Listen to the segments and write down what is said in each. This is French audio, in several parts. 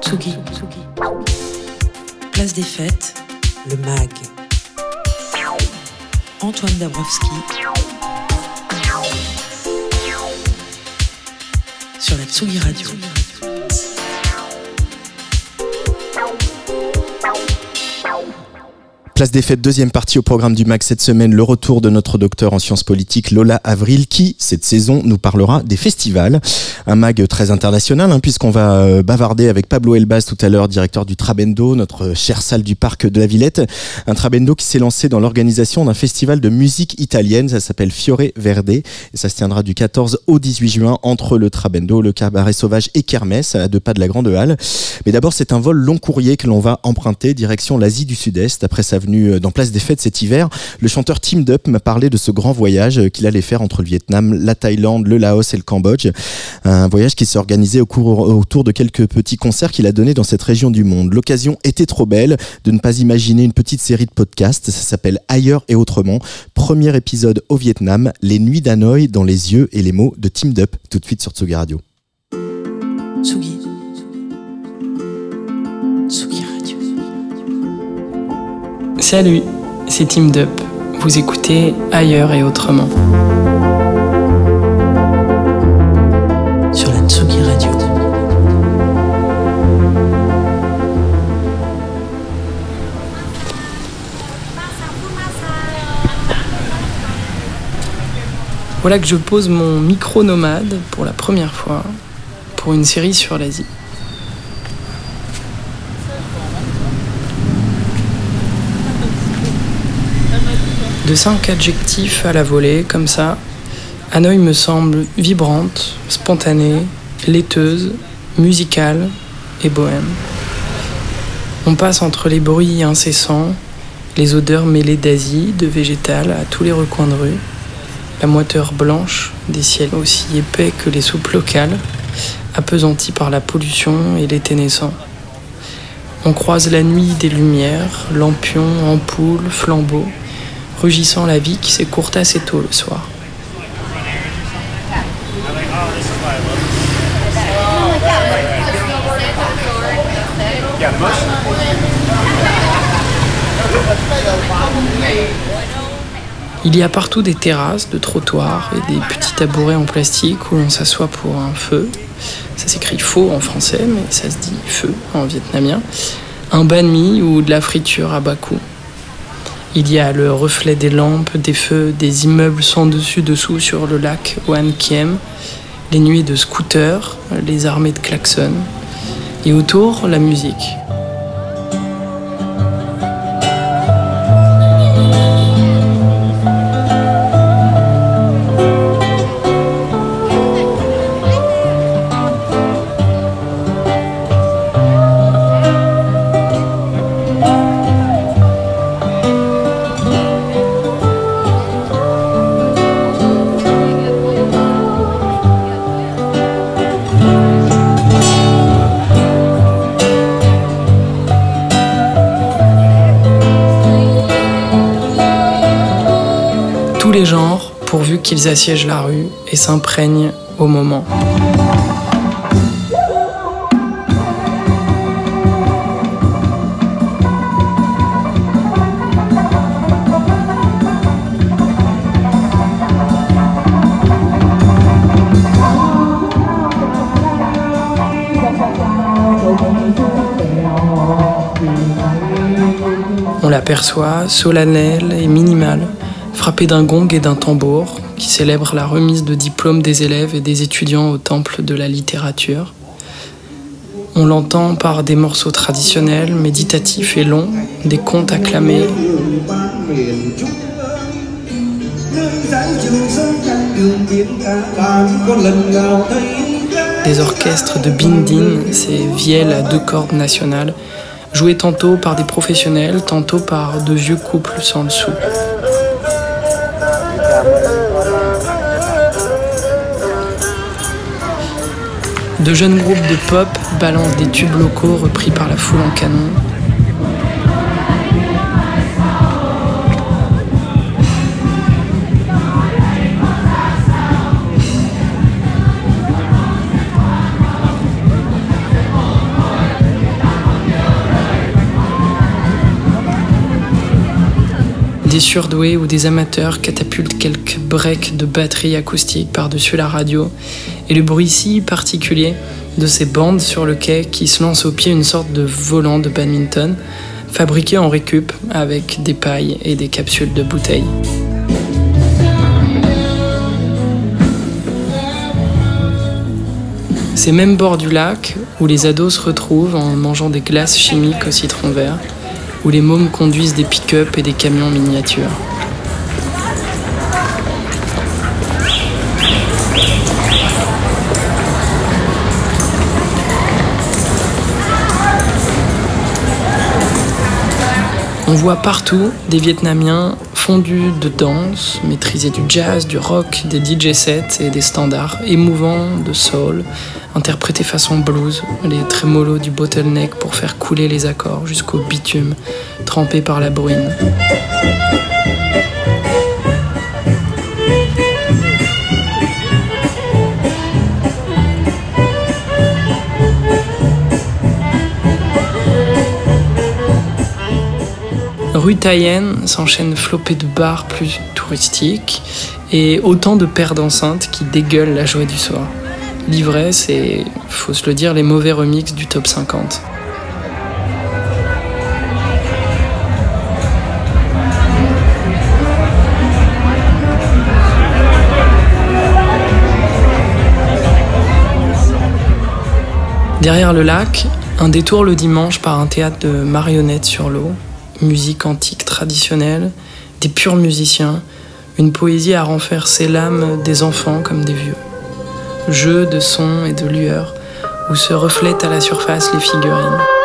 Tsugi. Place des fêtes, le MAG. Antoine Dabrowski. Sur la Tsugi Radio. Place des fêtes, deuxième partie au programme du MAC cette semaine, le retour de notre docteur en sciences politiques Lola Avril qui, cette saison, nous parlera des festivals. Un MAG très international hein, puisqu'on va euh, bavarder avec Pablo Elbaz tout à l'heure, directeur du Trabendo, notre chère salle du parc de la Villette. Un Trabendo qui s'est lancé dans l'organisation d'un festival de musique italienne, ça s'appelle Fiore Verde et ça se tiendra du 14 au 18 juin entre le Trabendo, le Cabaret Sauvage et Kermesse à deux pas de la Grande Halle. Mais d'abord, c'est un vol long courrier que l'on va emprunter direction l'Asie du Sud-Est après sa venue euh, dans Place des Fêtes cet hiver, le chanteur Tim Dup m'a parlé de ce grand voyage euh, qu'il allait faire entre le Vietnam, la Thaïlande, le Laos et le Cambodge. Un voyage qui s'est organisé autour de quelques petits concerts qu'il a donnés dans cette région du monde. L'occasion était trop belle de ne pas imaginer une petite série de podcasts. Ça s'appelle Ailleurs et Autrement. Premier épisode au Vietnam, Les Nuits d'Hanoï dans les yeux et les mots de Tim Dup, tout de suite sur Tsugi Radio. Tsugi Salut, c'est Team Dup. Vous écoutez Ailleurs et Autrement. Sur la Tsugi Radio. Voilà que je pose mon micro nomade pour la première fois pour une série sur l'Asie. De cinq adjectifs à la volée, comme ça, Hanoï me semble vibrante, spontanée, laiteuse, musicale et bohème. On passe entre les bruits incessants, les odeurs mêlées d'Asie, de végétal à tous les recoins de rue, la moiteur blanche des ciels aussi épais que les soupes locales, appesantis par la pollution et l'été naissant. On croise la nuit des lumières, lampions, ampoules, flambeaux, rugissant la vie qui s'écourte assez tôt le soir. Il y a partout des terrasses, de trottoirs et des petits tabourets en plastique où l'on s'assoit pour un feu. Ça s'écrit faux en français, mais ça se dit feu en vietnamien. Un banh mi ou de la friture à bas coût. Il y a le reflet des lampes, des feux, des immeubles sans dessus-dessous sur le lac Oan Kiem, les nuits de scooters, les armées de klaxons, et autour, la musique. Qu'ils assiègent la rue et s'imprègnent au moment. On l'aperçoit solennel et minimal, frappé d'un gong et d'un tambour, qui célèbre la remise de diplômes des élèves et des étudiants au temple de la littérature. On l'entend par des morceaux traditionnels, méditatifs et longs, des contes acclamés, des orchestres de bindin, ces vielles à deux cordes nationales, jouées tantôt par des professionnels, tantôt par de vieux couples sans le sou. De jeunes groupes de pop balancent des tubes locaux repris par la foule en canon. Des surdoués ou des amateurs catapultent quelques breaks de batterie acoustique par-dessus la radio et le bruit si particulier de ces bandes sur le quai qui se lancent au pied une sorte de volant de badminton fabriqué en récup avec des pailles et des capsules de bouteilles. Ces mêmes bords du lac où les ados se retrouvent en mangeant des glaces chimiques au citron vert, où les mômes conduisent des pick-up et des camions miniatures. On voit partout des Vietnamiens fondus de danse, maîtriser du jazz, du rock, des DJ sets et des standards émouvants de soul, interprétés façon blues, les trémolos du bottleneck pour faire couler les accords jusqu'au bitume trempé par la bruine. Rue Taïenne s'enchaînent flopées de bars plus touristiques et autant de paires d'enceintes qui dégueulent la joie du soir. L'ivresse et, faut se le dire, les mauvais remixes du top 50. Derrière le lac, un détour le dimanche par un théâtre de marionnettes sur l'eau, musique antique traditionnelle, des purs musiciens, une poésie à renverser l'âme des enfants comme des vieux. Jeu de sons et de lueurs où se reflètent à la surface les figurines.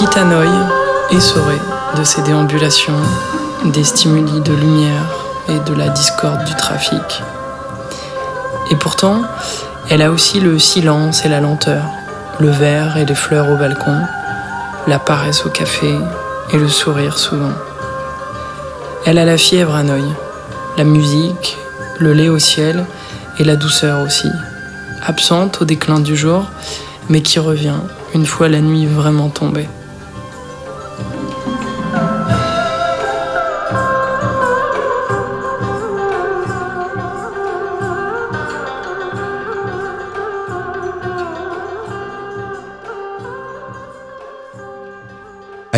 Quitte Hanoï, essoré de ses déambulations, des stimuli de lumière et de la discorde du trafic. Et pourtant, elle a aussi le silence et la lenteur, le verre et les fleurs au balcon, la paresse au café et le sourire souvent. Elle a la fièvre Hanoï, la musique, le lait au ciel et la douceur aussi, absente au déclin du jour, mais qui revient une fois la nuit vraiment tombée.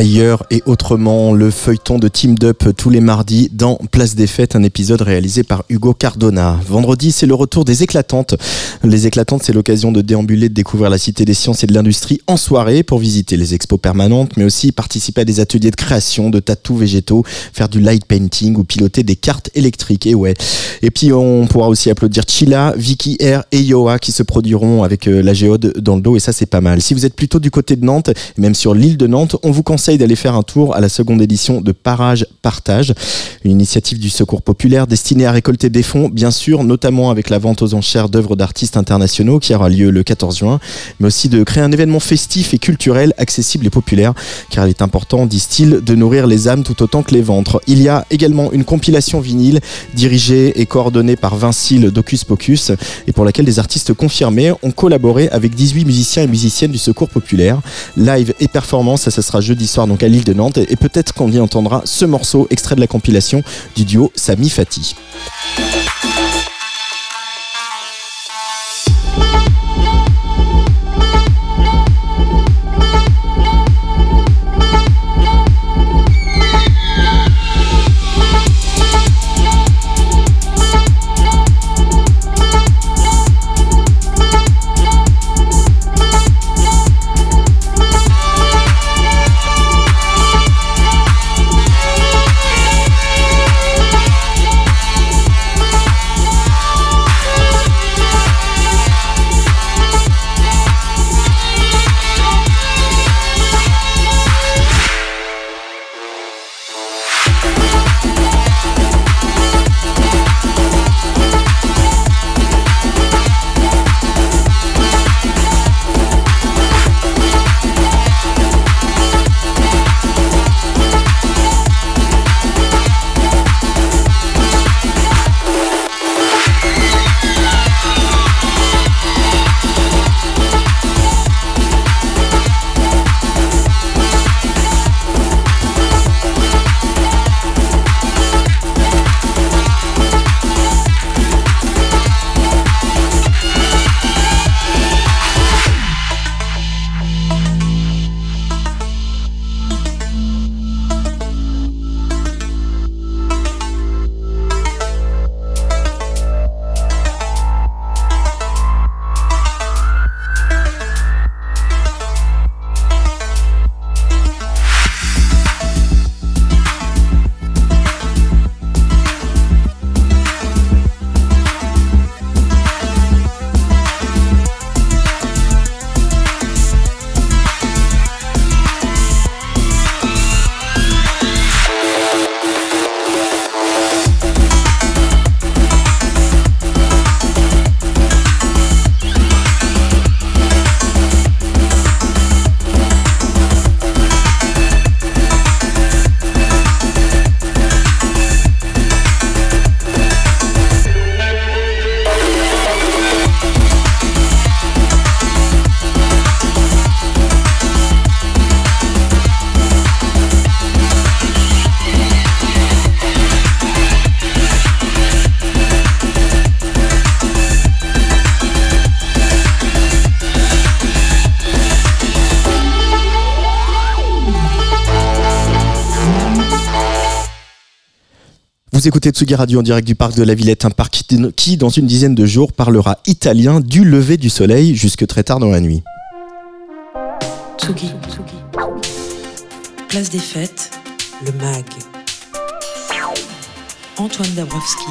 Ailleurs et autrement, le feuilleton de Team Up tous les mardis dans Place des Fêtes, un épisode réalisé par Hugo Cardona. Vendredi, c'est le retour des éclatantes. Les éclatantes, c'est l'occasion de déambuler, de découvrir la cité des sciences et de l'industrie en soirée pour visiter les expos permanentes, mais aussi participer à des ateliers de création, de tatous végétaux, faire du light painting ou piloter des cartes électriques. Et ouais. Et puis, on pourra aussi applaudir Chila, Vicky Air et Yoa qui se produiront avec euh, la géode dans le dos et ça, c'est pas mal. Si vous êtes plutôt du côté de Nantes, même sur l'île de Nantes, on vous conseille d'aller faire un tour à la seconde édition de Parage Partage, une initiative du Secours populaire destinée à récolter des fonds, bien sûr, notamment avec la vente aux enchères d'œuvres d'artistes internationaux qui aura lieu le 14 juin, mais aussi de créer un événement festif et culturel accessible et populaire, car il est important, disent-ils, de nourrir les âmes tout autant que les ventres. Il y a également une compilation vinyle dirigée et coordonnée par Vincile d'Ocus Pocus et pour laquelle des artistes confirmés ont collaboré avec 18 musiciens et musiciennes du Secours populaire. Live et performance, ça sera jeudi soir donc à l'île de Nantes et peut-être qu'on y entendra ce morceau extrait de la compilation du duo Sami Fati. Vous écoutez Tsugi Radio en direct du parc de la Villette, un parc qui, dans une dizaine de jours, parlera italien du lever du soleil jusque très tard dans la nuit. Tsugi. Place des fêtes, le MAG. Antoine Dabrowski.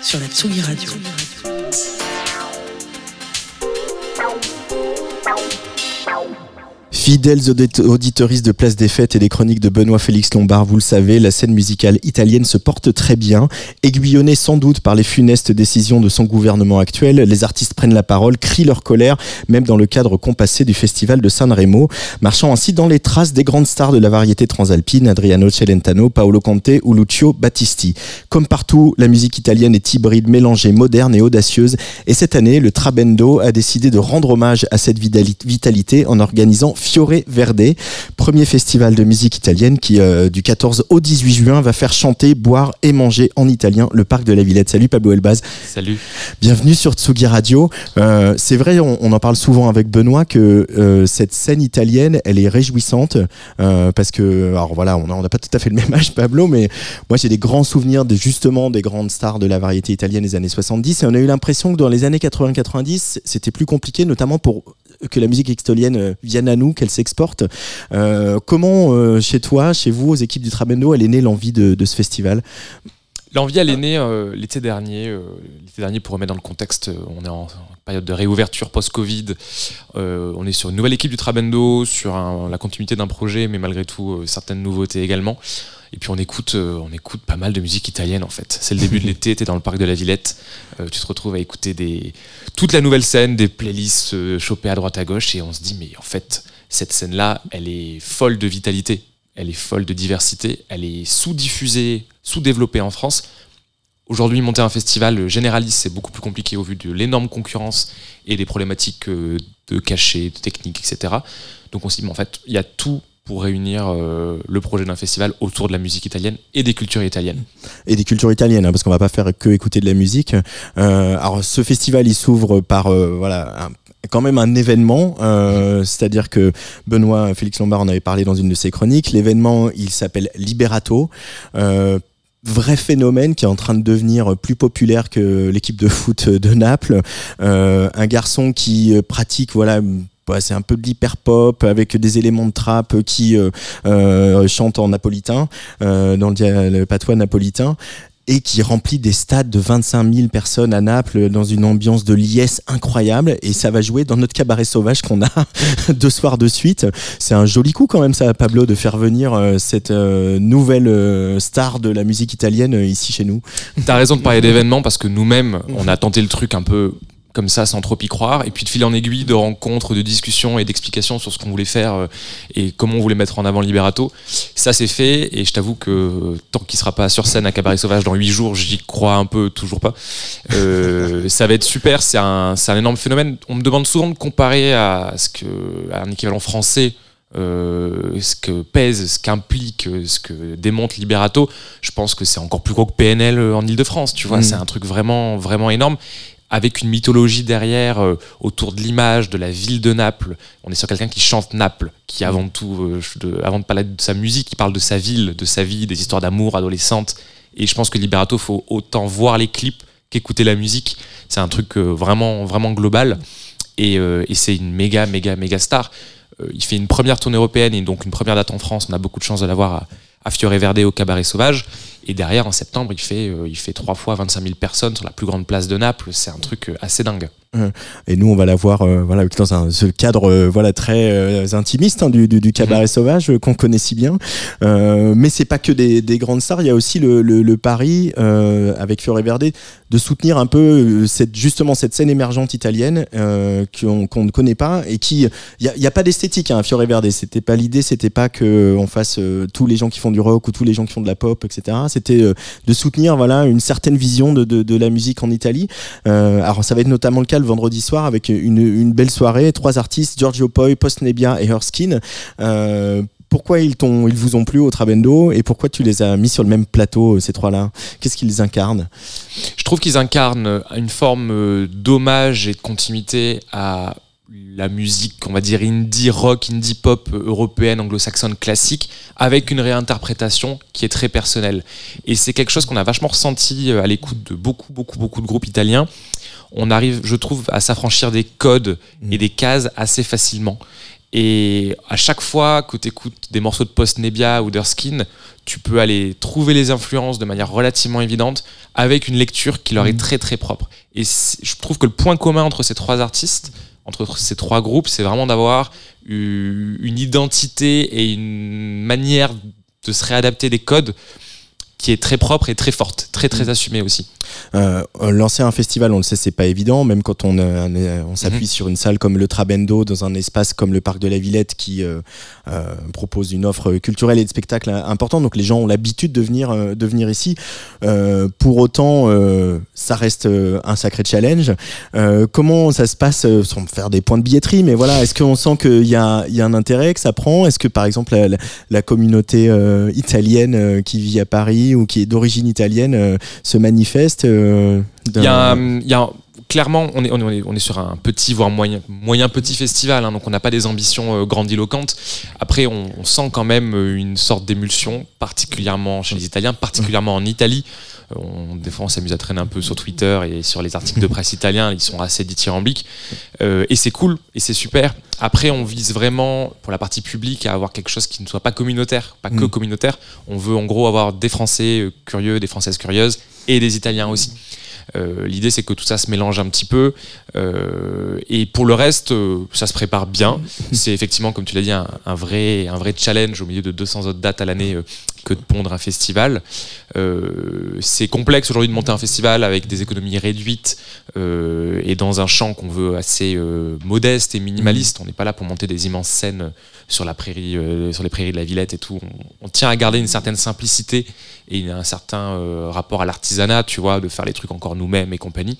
Sur la Tsugi Radio. Fidèles auditeuristes de Place des Fêtes et des chroniques de Benoît Félix Lombard, vous le savez, la scène musicale italienne se porte très bien. Aiguillonnée sans doute par les funestes décisions de son gouvernement actuel, les artistes prennent la parole, crient leur colère, même dans le cadre compassé du festival de Sanremo, marchant ainsi dans les traces des grandes stars de la variété transalpine, Adriano Celentano, Paolo Conte ou Lucio Battisti. Comme partout, la musique italienne est hybride, mélangée, moderne et audacieuse. Et cette année, le Trabendo a décidé de rendre hommage à cette vitalité en organisant Fiore Verde, premier festival de musique italienne qui, euh, du 14 au 18 juin, va faire chanter, boire et manger en italien le parc de la Villette. Salut Pablo Elbaz. Salut. Bienvenue sur Tsugi Radio. Euh, c'est vrai, on, en parle souvent avec Benoît que euh, cette scène italienne, elle est réjouissante parce que, alors voilà, on n'a pas tout à fait le même âge, Pablo, mais moi j'ai des grands souvenirs de justement des grandes stars de la variété italienne des années 70 et on a eu l'impression que dans les années 80-90, c'était plus compliqué, notamment pour que la musique extolienne vienne à nous, qu'elle s'exporte. Euh, comment, euh, chez toi, chez vous, aux équipes du Trabendo, elle est née l'envie de, ce festival? L'envie, elle est née euh, l'été dernier. l'été dernier, pour remettre dans le contexte, on est en période de réouverture post-Covid. on est sur une nouvelle équipe du Trabendo, sur la continuité d'un projet, mais malgré tout, certaines nouveautés également. Et puis on écoute, euh, on écoute pas mal de musique italienne en fait. C'est le début de l'été, tu es dans le parc de la Villette, euh, tu te retrouves à écouter des, toute la nouvelle scène, des playlists euh, chopées à droite à gauche, et on se dit, mais en fait, cette scène-là, elle est folle de vitalité, elle est folle de diversité, elle est sous-diffusée, sous-développée en France. Aujourd'hui, monter un festival généraliste, c'est beaucoup plus compliqué au vu de l'énorme concurrence et des problématiques de cachet, de technique, etc. Donc on se dit, mais en fait, il y a tout pour réunir euh, le projet d'un festival autour de la musique italienne et des cultures italiennes. Et des cultures italiennes, hein, parce qu'on va pas faire que écouter de la musique. Euh, alors ce festival, il s'ouvre par euh, voilà quand même un événement, c'est-à-dire que Benoît Félix Lombard en avait parlé dans une de ses chroniques. L'événement, il s'appelle Liberato vrai phénomène qui est en train de devenir plus populaire que l'équipe de foot de Naples. un garçon qui pratique voilà c'est un peu de l'hyper pop avec des éléments de trap qui euh, euh, chantent en napolitain, euh, dans le, patois napolitain et qui remplit des stades de 25 000 personnes à Naples dans une ambiance de liesse incroyable et ça va jouer dans notre cabaret sauvage qu'on a deux soirs de suite. C'est un joli coup quand même ça Pablo de faire venir cette nouvelle star de la musique italienne ici chez nous. T'as raison de parler d'événements parce que nous-mêmes on a tenté le truc un peu comme ça sans trop y croire. Et puis de fil en aiguille de rencontres de discussions et d'explications sur ce qu'on voulait faire euh, et comment on voulait mettre en avant Liberato. Ça c'est fait et je t'avoue que tant qu'il sera pas sur scène à Cabaret Sauvage dans 8 jours j'y crois un peu toujours pas. Euh, ça va être super c'est un, un, énorme phénomène. On me demande souvent de comparer à ce que à un équivalent français euh, ce que pèse, ce qu'implique, ce que démonte Liberato, je pense que c'est encore plus gros que PNL en Ile-de-France, tu vois, mm. c'est un truc vraiment, vraiment énorme avec une mythologie derrière euh, autour de l'image de la ville de Naples. On est sur quelqu'un qui chante Naples, qui avant tout, euh, de, avant de parler de sa musique, il parle de sa ville, de sa vie, des histoires d'amour adolescentes. Et je pense que Liberato, faut autant voir les clips qu'écouter la musique. C'est un truc euh, vraiment, vraiment global. Et, et c'est une méga, méga, méga star. il fait une première tournée européenne et donc une première date en France. On a beaucoup de chance de l'avoir à, à Fiore Verde au Cabaret Sauvage. Et derrière, en septembre, il fait, il fait trois fois 25 000 personnes sur la plus grande place de Naples. C'est un truc assez dingue. Et nous, on va la voir euh, voilà, dans un, ce cadre euh, voilà, très euh, intimiste hein, du, du, cabaret mhm. sauvage qu'on connaît si bien. mais c'est pas que des, des, grandes stars, il y a aussi le, le, le pari avec Fiore Verde de soutenir un peu cette, justement cette scène émergente italienne qu'on ne connaît pas et qui. Il n'y a, a, pas d'esthétique hein, Fiore Verde. C'était pas l'idée, c'était pas qu'on fasse tous les gens qui font du rock ou tous les gens qui font de la pop, etc. C'était de soutenir voilà, une certaine vision de, de, la musique en Italie. alors ça va être notamment le cas le vendredi soir avec une, belle soirée, trois artistes, Giorgio Poi, Post Nebia et Herskin. Euh, pourquoi ils, ils vous ont plu au Trabendo et pourquoi tu les as mis sur le même plateau, ces trois-là? Qu'est-ce qu'ils incarnent? Je trouve qu'ils incarnent une forme euh, d'hommage et de continuité à la musique, on va dire indie rock, indie pop européenne, anglo-saxonne classique, avec une réinterprétation qui est très personnelle. Et c'est quelque chose qu'on a vachement ressenti à l'écoute de beaucoup, beaucoup, beaucoup de groupes italiens. On arrive, je trouve, à s'affranchir des codes et des cases assez facilement. Et à chaque fois que tu écoutes des morceaux de Post-Nebia ou d'Erskin, tu peux aller trouver les influences de manière relativement évidente avec une lecture qui leur est très très propre. Et je trouve que le point commun entre ces trois artistes, entre ces trois groupes, c'est vraiment d'avoir une identité et une manière de se réadapter des codes qui est très propre et très forte, très très assumée aussi. Euh, lancer un festival, on le sait, c'est pas évident, même quand on, euh, on s'appuie mhm. sur une salle comme le Trabendo, dans un espace comme le Parc de la Villette qui euh, propose une offre culturelle et de spectacle importante. Donc les gens ont l'habitude de venir, de venir ici. pour autant, ça reste un sacré challenge. comment ça se passe, sans faire des points de billetterie, mais voilà, est-ce qu'on sent qu'il y a, y a, un intérêt, que ça prend? Est-ce que par exemple la, la communauté italienne qui vit à Paris ou qui est d'origine italienne se manifeste euh, il y a, clairement, on est, on, est, on est sur un petit, voire moyen, moyen petit festival, hein, donc on n'a pas des ambitions euh, grandiloquentes. Après, on, sent quand même euh, une sorte d'émulsion, particulièrement chez les Italiens, particulièrement en Italie. On, des fois, on s'amuse à traîner un peu sur Twitter et sur les articles de presse italiens, ils sont assez dithyrambiques. et c'est cool, et c'est super. Après, on vise vraiment, pour la partie publique, à avoir quelque chose qui ne soit pas communautaire, pas que mm. communautaire. On veut en gros avoir des Français curieux, des Françaises curieuses et des Italiens aussi. Euh, l'idée, c'est que tout ça se mélange un petit peu. Euh, et pour le reste, euh, ça se prépare bien. C'est effectivement, comme tu l'as dit, un, vrai, un vrai challenge au milieu de 200 autres dates à l'année que de pondre un festival. c'est complexe aujourd'hui de monter un festival avec des économies réduites et dans un champ qu'on veut assez modeste et minimaliste. On n'est pas là pour monter des immenses scènes sur la prairie, sur les prairies de la Villette et tout. On, on, tient à garder une certaine simplicité et un certain rapport à l'artisanat, tu vois, de faire les trucs encore nous-mêmes et compagnie.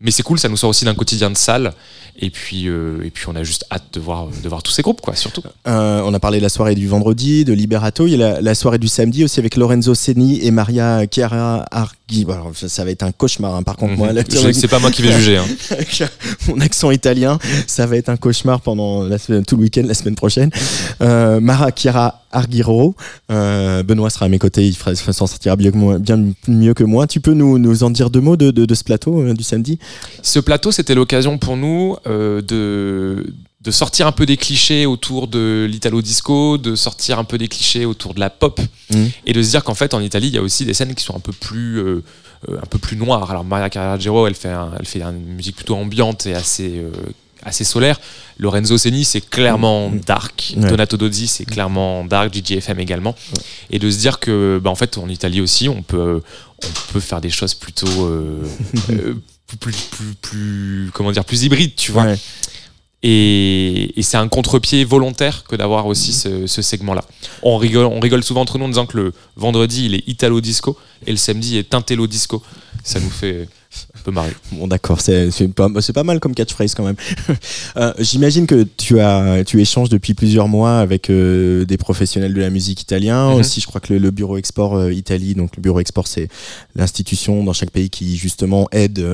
Mais c'est cool, ça nous sort aussi d'un quotidien de salle. Et puis, euh, et puis on a juste hâte de voir, de voir tous ces groupes, quoi, surtout. Euh, on a parlé de la soirée du vendredi, de Liberato. Il y a la, soirée du samedi aussi avec Lorenzo Seni et Maria Chiara Arghi. ça, va être un cauchemar, hein. par contre, moi. Mhm. C'est pas moi qui vais juger. Hein. Mon accent italien, ça va être un cauchemar pendant la semaine, tout le week-end, la semaine prochaine. Euh, Maria Chiara Arguiro. Euh, Benoît sera à mes côtés, il s'en sortira bien, bien, mieux que moi. Tu peux nous, nous en dire deux mots de, de, ce plateau euh, du samedi? Ce plateau, c'était l'occasion pour nous euh, de, de sortir un peu des clichés autour de l'italo disco, de sortir un peu des clichés autour de la pop, mmh. et de se dire qu'en fait, en Italie, il y a aussi des scènes qui sont un peu plus, un peu plus noires. Alors, Maria Carragero, elle fait, elle fait une musique plutôt ambiante et assez assez solaire. Lorenzo Seni, c'est clairement mm. dark. Donato Dozzi, c'est clairement dark. GGFM également. Et de se dire que, bah, en fait, en Italie aussi, on peut, on peut faire des choses plutôt euh, euh, plus, plus, plus, comment dire, plus hybrides, tu vois. Et, c'est un contre-pied volontaire que d'avoir aussi ce, segment-là. On rigole, souvent entre nous en disant que le vendredi, il est italo disco et le samedi est intello disco. Ça nous fait un peu marrer. Bon, d'accord, c'est pas, pas mal comme catchphrase quand même. Euh, j'imagine que tu, as, tu échanges depuis plusieurs mois avec euh, des professionnels de la musique italien. Mhm. Aussi, je crois que le, bureau export euh, Italie, donc le bureau export, c'est l'institution dans chaque pays qui justement aide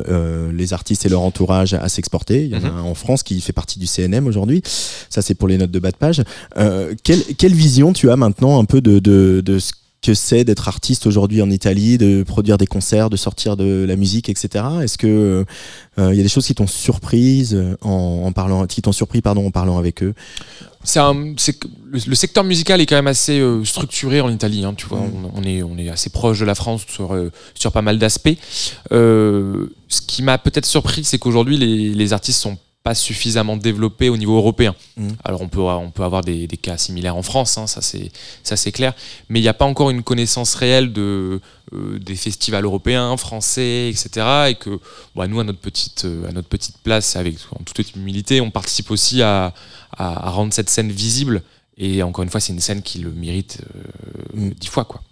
les artistes et leur entourage à, s'exporter. Il y en a mhm. un en France qui fait partie du CNM aujourd'hui. Ça, c'est pour les notes de bas de page. Quelle, quelle, vision tu as maintenant un peu de, de, de ce que c'est d'être artiste aujourd'hui en Italie, de produire des concerts, de sortir de la musique, etc. Est-ce que il euh, y a des choses qui t'ont surprise euh, en, parlant, qui t'ont surpris pardon en parlant avec eux? C'est le, secteur musical est quand même assez euh, structuré en Italie. Hein, tu vois, mm. on, est, on est assez proche de la France sur, sur pas mal d'aspects. ce qui m'a peut-être surpris, c'est qu'aujourd'hui les, les artistes sont pas suffisamment développé au niveau européen. Mmh. Alors on peut, on peut avoir des, des cas similaires en France, hein, ça c'est clair, mais il n'y a pas encore une connaissance réelle de, euh, des festivals européens, français, etc. Et que bah, nous, à notre, petite, euh, à notre petite place, avec en toute humilité, on participe aussi à, à, rendre cette scène visible Et encore une fois, c'est une scène qui le mérite euh, Mm. dix fois, quoi.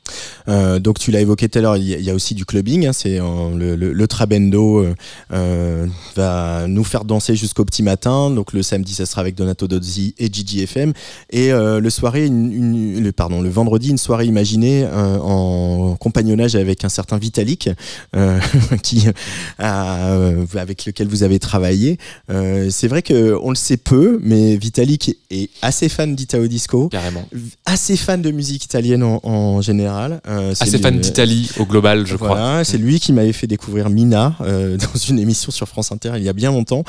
Euh, donc tu l'as évoqué tout à l'heure, il y, a- aussi du clubbing. hein, c'est euh, le, le- le Trabendo euh, va nous faire danser jusqu'au petit matin. Donc le samedi, ça sera avec Donato Dozzi et Gigi FM. Et le soirée, une, une- le, pardon, le vendredi, une soirée imaginée en compagnonnage avec un certain Vitalik, qui a, avec lequel vous avez travaillé. C'est vrai que on le sait peu, mais Vitalik est assez fan d'Italo Disco Carrément. assez fan de musique italienne en, en général. Euh, c'est Assez lui- fan d'Italie au global, je crois. C'est lui qui m'avait fait découvrir Mina euh, dans une émission sur France Inter il y a bien longtemps.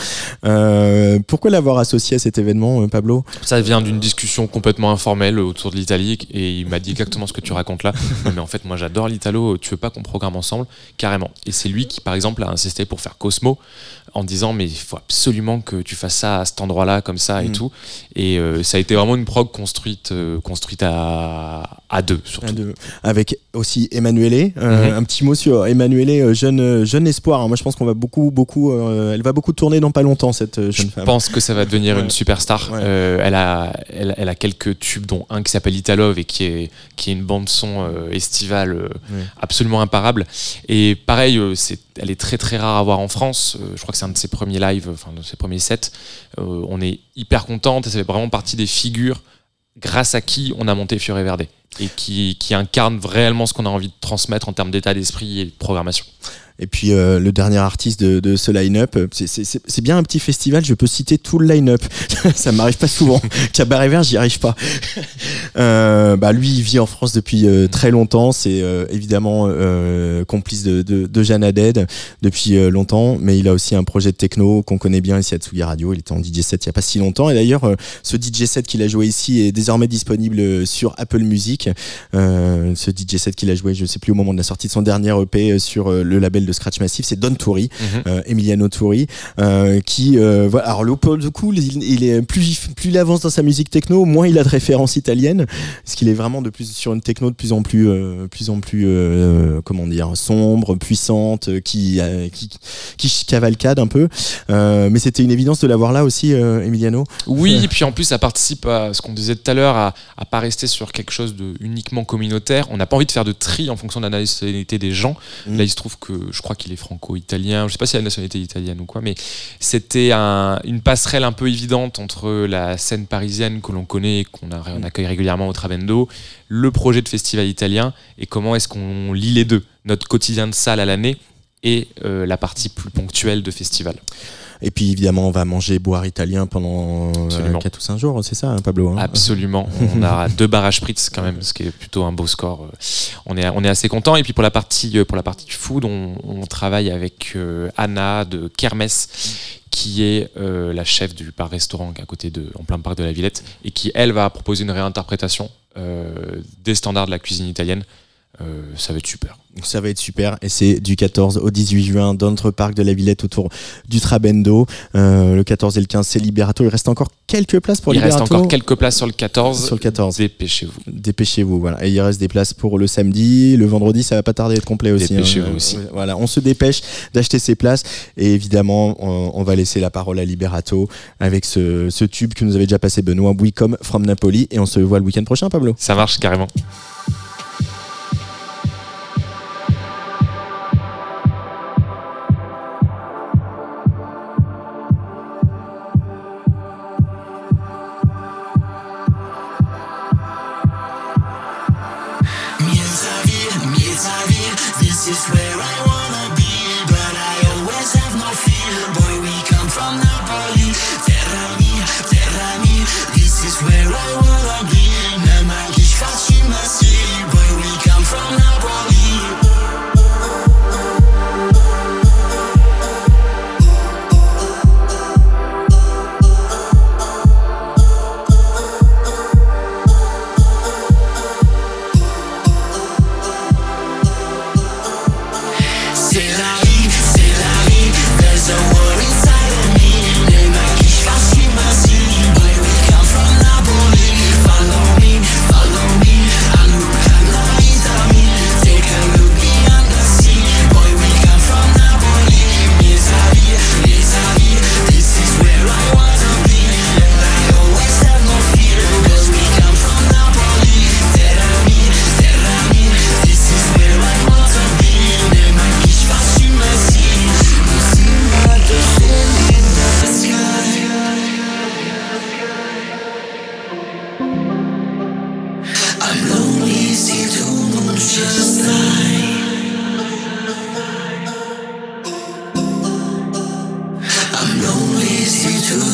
Euh, pourquoi l'avoir associé à cet événement, euh, Pablo? Ça vient d'une discussion complètement informelle autour de l'Italie et il m'a dit exactement ce que tu racontes là. Non, mais en fait, moi j'adore l'Italo, tu veux pas qu'on programme ensemble? Carrément. Et c'est lui qui, par exemple, a insisté pour faire Cosmo en disant mais il faut absolument que tu fasses ça à cet endroit-là, comme ça et Mm. tout. Et euh, ça a été vraiment une prog construite, euh, construite à, à deux surtout. Avec aussi Emanuele. Euh, Mhm. Un petit mot sur Emanuele, euh, jeune, euh, jeune espoir. hein. Moi, je pense qu'on va beaucoup, beaucoup. euh, elle va beaucoup tourner dans pas longtemps, cette euh, Je jeune femme. pense que ça va devenir Ouais. une superstar. Ouais. Euh, elle, a, elle, elle a quelques tubes, dont un qui s'appelle Italove et qui est, qui est une bande-son estivale Ouais. absolument imparable. Et pareil, c'est, elle est très très rare à voir en France. Euh, je crois que c'est un de ses premiers lives, enfin de ses premiers sets. Euh, on est hyper contente ça fait vraiment partie des figures grâce à qui on a monté Fiore Verde et qui, incarne réellement ce qu'on a envie de transmettre en termes d'état d'esprit et de programmation. Et puis euh, le dernier artiste de, de ce line-up, euh, c'est- bien un petit festival, je peux citer tout le line-up. ça m'arrive pas souvent. Cabaret Vert, j'y arrive pas. Euh, bah, lui, il vit en France depuis euh, très longtemps. C'est euh, évidemment euh, complice de, de, de Jeanne Haddad depuis euh, longtemps, mais il a aussi un projet de techno qu'on connaît bien ici à Tsugi Radio. Il était en DJ set il y a pas si longtemps. Et d'ailleurs, ce DJ set qu'il a joué ici est désormais disponible sur Apple Music. Euh, ce DJ set qu'il a joué, je sais plus au moment de la sortie de son dernier EP sur le label de Scratch Massive, c'est Don Turi, euh, Emiliano Turi, euh, qui, euh, voilà. Alors le le coup, il, il est plus, plus il avance dans sa musique techno, moins il a de références italiennes, parce qu'il est vraiment de plus sur une techno de plus en plus, plus en plus, comment dire, sombre, puissante, qui, qui, qui cavalcade un peu. Mais c'était une évidence de l'avoir là aussi, Emiliano. Oui, et puis en plus, ça participe à ce qu'on disait tout à l'heure, à, à pas rester sur quelque chose de uniquement communautaire. On n'a pas envie de faire de tri en fonction de la nationalité des gens. Mm. Là, il se trouve que je crois qu'il est franco-italien. Je sais pas si la nationalité italienne ou quoi, mais c'était un- une passerelle un peu évidente entre la scène parisienne que l'on connaît et qu'on a- on accueille régulièrement au Trabendo, le projet de festival italien et comment est-ce qu'on lie les deux, notre quotidien de salle à l'année et euh, la partie plus ponctuelle de festival. Et puis évidemment, on va manger, boire italien pendant Absolument. 4 ou 5 jours, c'est ça, hein, Pablo hein? Absolument. On a deux barres à spritz quand même, ce qui est plutôt un beau score. Euh, On est, on est assez content. Et puis pour la partie, euh, pour la partie food, on, on travaille avec euh, Anna de Kermes, qui est euh, la chef du bar-restaurant à côté de, en plein parc de la Villette, et qui elle va proposer une réinterprétation euh, des standards de la cuisine italienne. Euh, ça va être super. Ça va être super et c'est du 14 au 18 juin dans notre parc de la Villette autour du Trabendo. Euh, le 14 et le 15 c'est Liberato. Il reste encore quelques places pour Il reste Liberato. encore quelques places sur le 14. Sur le 14. Dépêchez-vous. Dépêchez-vous, voilà. Et il reste des places pour le samedi, le vendredi, ça va pas tarder à être complet aussi. Dépêchez-vous aussi. Euh, Voilà, on se dépêche d'acheter ces places et évidemment, on, on va laisser la parole à Liberato avec ce, ce tube que nous avait déjà passé Benoît, We Come from Napoli et on se voit le week-end prochain, Pablo. Ça marche carrément. This is where I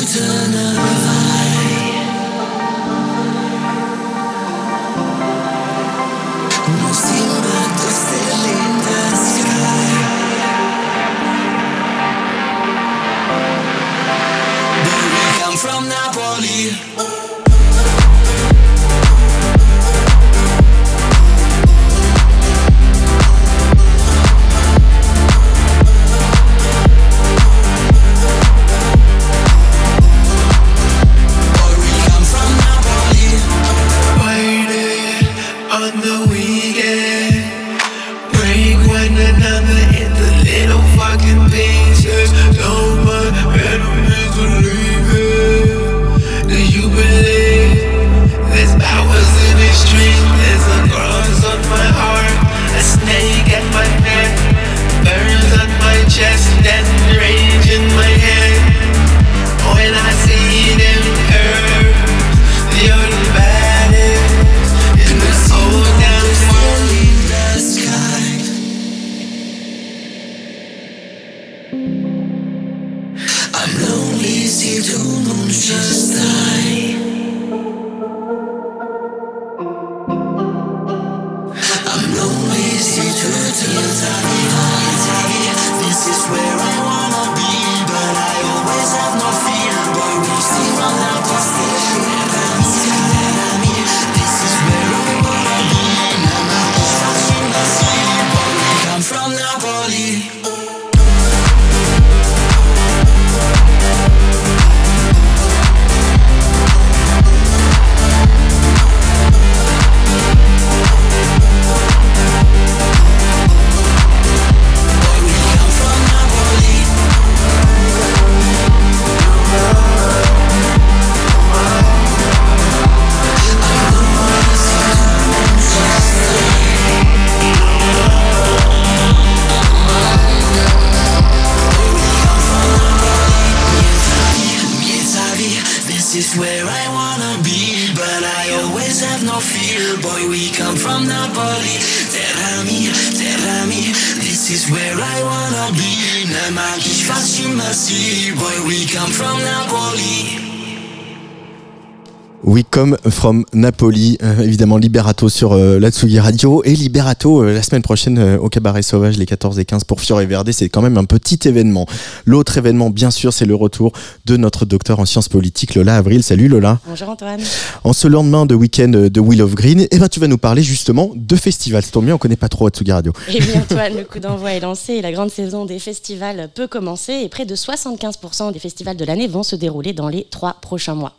turn around. Lonely si tout le monde just die. Come From Napoli, euh, évidemment Liberato sur euh, la Tsugi Radio et Liberato euh, la semaine prochaine euh, au Cabaret Sauvage les 14 et 15 pour Fiore Verde, c'est quand même un petit événement. L'autre événement bien sûr c'est le retour de notre docteur en sciences politiques Lola Avril. Salut Lola. Bonjour Antoine. En ce lendemain de week-end de Wheel of Green, eh ben, tu vas nous parler justement de festivals. C'est tombe bien, on connaît pas trop Tsugi Radio. Et bien Antoine, le coup d'envoi est lancé et la grande saison des festivals peut commencer et près de 75% des festivals de l'année vont se dérouler dans les trois prochains mois.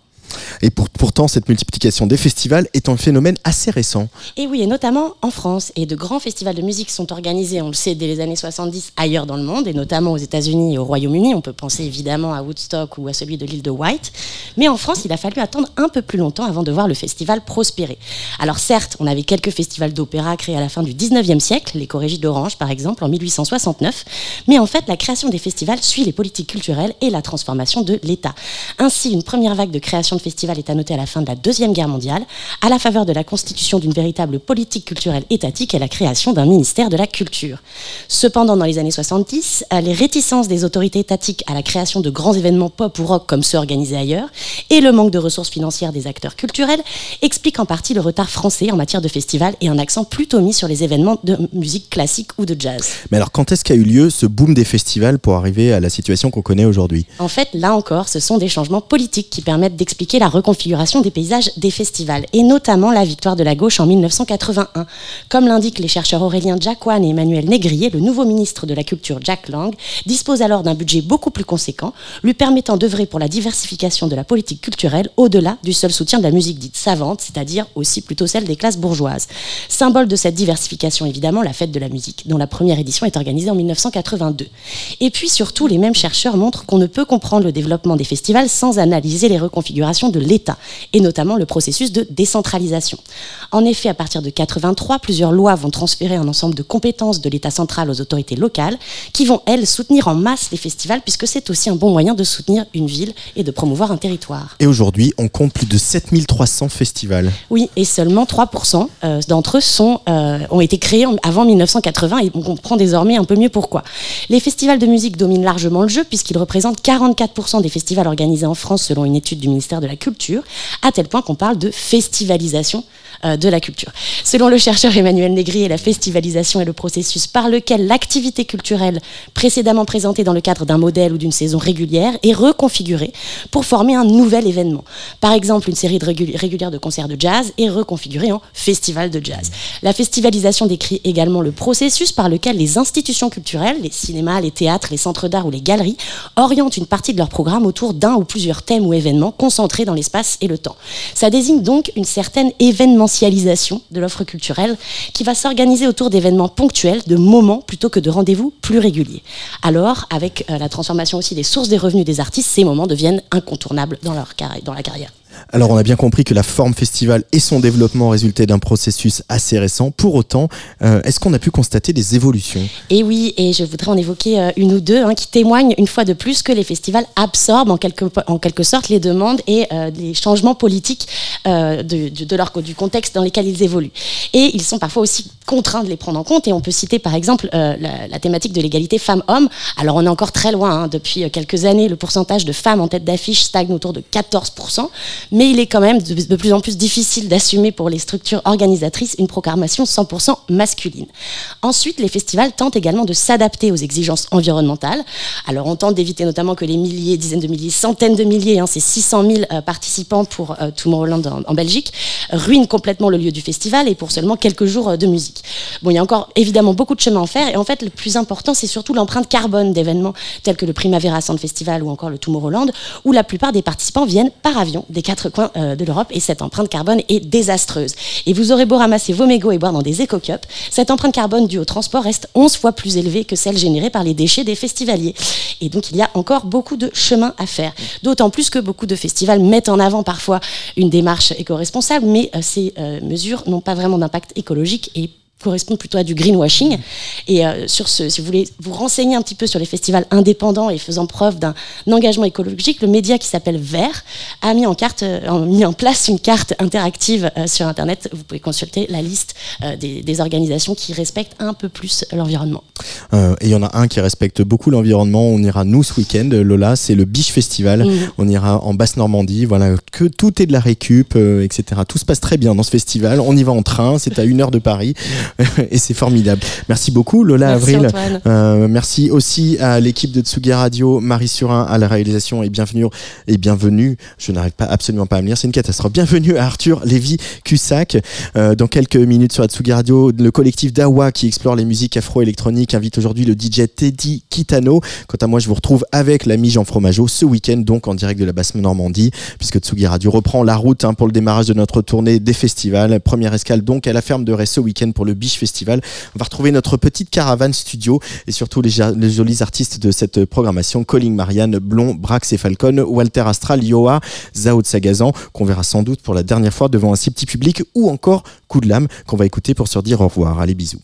Et pour- pourtant cette multiplication des festivals est un phénomène assez récent. Et oui, et notamment en France. Et de grands festivals de musique sont organisés, on le sait, dès les années 70 ailleurs dans le monde, et notamment aux États-Unis et au Royaume-Uni. On peut penser évidemment à Woodstock ou à celui de l'île de White. Mais en France, il a fallu attendre un peu plus longtemps avant de voir le festival prospérer. Alors certes, on avait quelques festivals d'opéra créés à la fin du 19e siècle, les Corégies d'Orange par exemple, en 1869. Mais en fait, la création des festivals suit les politiques culturelles et la transformation de l'État. Ainsi, une première vague de création de festivals est à noter à la fin de la Deuxième Guerre mondiale, à la faveur de la constitution d'une véritable politique culturelle étatique et la création d'un ministère de la culture. Cependant, dans les années 70, euh, les réticences des autorités étatiques à la création de grands événements pop ou rock comme ceux organisés ailleurs, et le manque de ressources financières des acteurs culturels, expliquent en partie le retard français en matière de festivals et un accent plutôt mis sur les événements de musique classique ou de jazz. Mais alors quand est-ce qu'a eu lieu ce boom des festivals pour arriver à la situation qu'on connaît aujourd'hui? En fait, là encore, ce sont des changements politiques qui permettent d'expliquer la reconfiguration des paysages des festivals, et notamment la victoire de la gauche en 1981. Comme l'indiquent les chercheurs Aurélien Jacquan et Emmanuel Négrier, le nouveau ministre de la Culture, Jack Lang, dispose alors d'un budget beaucoup plus conséquent, lui permettant d'œuvrer pour la diversification de la politique culturelle au-delà du seul soutien de la musique dite savante, c'est-à-dire aussi plutôt celle des classes bourgeoises. Symbole de cette diversification, évidemment, la fête de la musique, dont la première édition est organisée en 1982. Et puis surtout, les mêmes chercheurs montrent qu'on ne peut comprendre le développement des festivals sans analyser les reconfigurations de l'État, et notamment le processus de décentralisation. En effet, à partir de 83, plusieurs lois vont transférer un ensemble de compétences de l'État central aux autorités locales, qui vont, elles, soutenir en masse les festivals, puisque c'est aussi un bon moyen de soutenir une ville et de promouvoir un territoire. Et aujourd'hui, on compte plus de 7300 festivals. Oui, et seulement 3% euh, d'entre eux sont, euh, ont été créés avant 1980 et on comprend désormais un peu mieux pourquoi. Les festivals de musique dominent largement le jeu puisqu'ils représentent 44% des festivals organisés en France selon une étude du ministère de la Culture, à tel point qu'on parle de festivalisation de la culture. Selon le chercheur Emmanuel Négrier, la festivalisation est le processus par lequel l'activité culturelle précédemment présentée dans le cadre d'un modèle ou d'une saison régulière est reconfigurée pour former un nouvel événement. Par exemple, une série de régul- régulière de concerts de jazz est reconfigurée en festival de jazz. La festivalisation décrit également le processus par lequel les institutions culturelles, les cinémas, les théâtres, les centres d'art ou les galeries, orientent une partie de leur programme autour d'un ou plusieurs thèmes ou événements concentrés dans l'espace et le temps. Ça désigne donc une certaine de l'offre culturelle qui va s'organiser autour d'événements ponctuels, de moments plutôt que de rendez-vous plus réguliers. Alors, avec euh, la transformation aussi des sources des revenus des artistes, ces moments deviennent incontournables dans, leur dans la carrière. Alors on a bien compris que la forme festival et son développement résultaient d'un processus assez récent. Pour autant, euh, est-ce qu'on a pu constater des évolutions? Et oui, et je voudrais en évoquer euh, une ou deux hein, qui témoignent une fois de plus que les festivals absorbent en quelque, en quelque sorte les demandes et euh, les changements politiques de leur, du contexte dans lesquels ils évoluent. Et ils sont parfois aussi contraint de les prendre en compte. Et on peut citer par exemple euh, la, thématique de l'égalité femmes-hommes. Alors on est encore très loin. hein. Depuis euh, quelques années, le pourcentage de femmes en tête d'affiche stagne autour de 14%. Mais il est quand même de, plus en plus difficile d'assumer pour les structures organisatrices une programmation 100% masculine. Ensuite, les festivals tentent également de s'adapter aux exigences environnementales. Alors on tente d'éviter notamment que les milliers, dizaines de milliers, centaines de milliers, hein, ces 600 000 euh, participants pour euh, Tomorrowland en, en Belgique, ruinent complètement le lieu du festival et pour seulement quelques jours de musique. Bon, il y a encore évidemment beaucoup de chemin à faire et en fait le plus important c'est surtout l'empreinte carbone d'événements tels que le Primavera Sound Festival ou encore le Tomorrowland où la plupart des participants viennent par avion des quatre coins euh, de l'Europe et cette empreinte carbone est désastreuse. Et vous aurez beau ramasser vos mégots et boire dans des éco-cups, cette empreinte carbone due au transport reste 11 fois plus élevée que celle générée par les déchets des festivaliers. Et donc il y a encore beaucoup de chemin à faire. D'autant plus que beaucoup de festivals mettent en avant parfois une démarche éco-responsable, mais euh, ces euh, mesures n'ont pas vraiment d'impact écologique et correspondent plutôt à du greenwashing. Et euh, sur ce, si vous voulez vous renseigner un petit peu sur les festivals indépendants et faisant preuve d'un engagement écologique, le média qui s'appelle Vert a mis en, carte, euh, mis en place une carte interactive euh, sur Internet. Vous pouvez consulter la liste euh, des, des organisations qui respectent un peu plus l'environnement. Et il y en a un qui respecte beaucoup l'environnement. On ira nous ce week-end, Lola, c'est le Biche Festival. On ira en basse Normandie. Voilà, que tout est de la récup, etc. Tout se passe très bien dans ce festival. On y va en train. C'est à une heure de Paris et c'est formidable. Merci beaucoup, Lola Merci Avril. Euh, merci aussi à l'équipe de Tsugi Radio, Marie Surin à la réalisation et bienvenue et bienvenue. Je n'arrête pas absolument pas à me lire, c'est une catastrophe. Bienvenue à Arthur Lévy Cussac. Euh, dans quelques minutes sur Tsugi Radio, le collectif Dawa qui explore les musiques afro-électroniques invite aujourd'hui le DJ Teddy Kitano. Quant à moi, je vous retrouve avec l'ami Jean Fromageau ce week-end, donc en direct de la basse Normandie, puisque Tsugi Radio reprend la route hein, pour le démarrage de notre tournée des festivals. Première escale donc à la ferme de Ray ce week-end pour le Biche Festival. On va retrouver notre petite caravane studio et surtout les, jolis artistes de cette programmation Calling Marianne, Blond, Brax et Falcon, Walter Astral, Yoa, Zao de Sagazan, qu'on verra sans doute pour la dernière fois devant un si petit public ou encore Coup de lame qu'on va écouter pour se dire au revoir. Allez, bisous.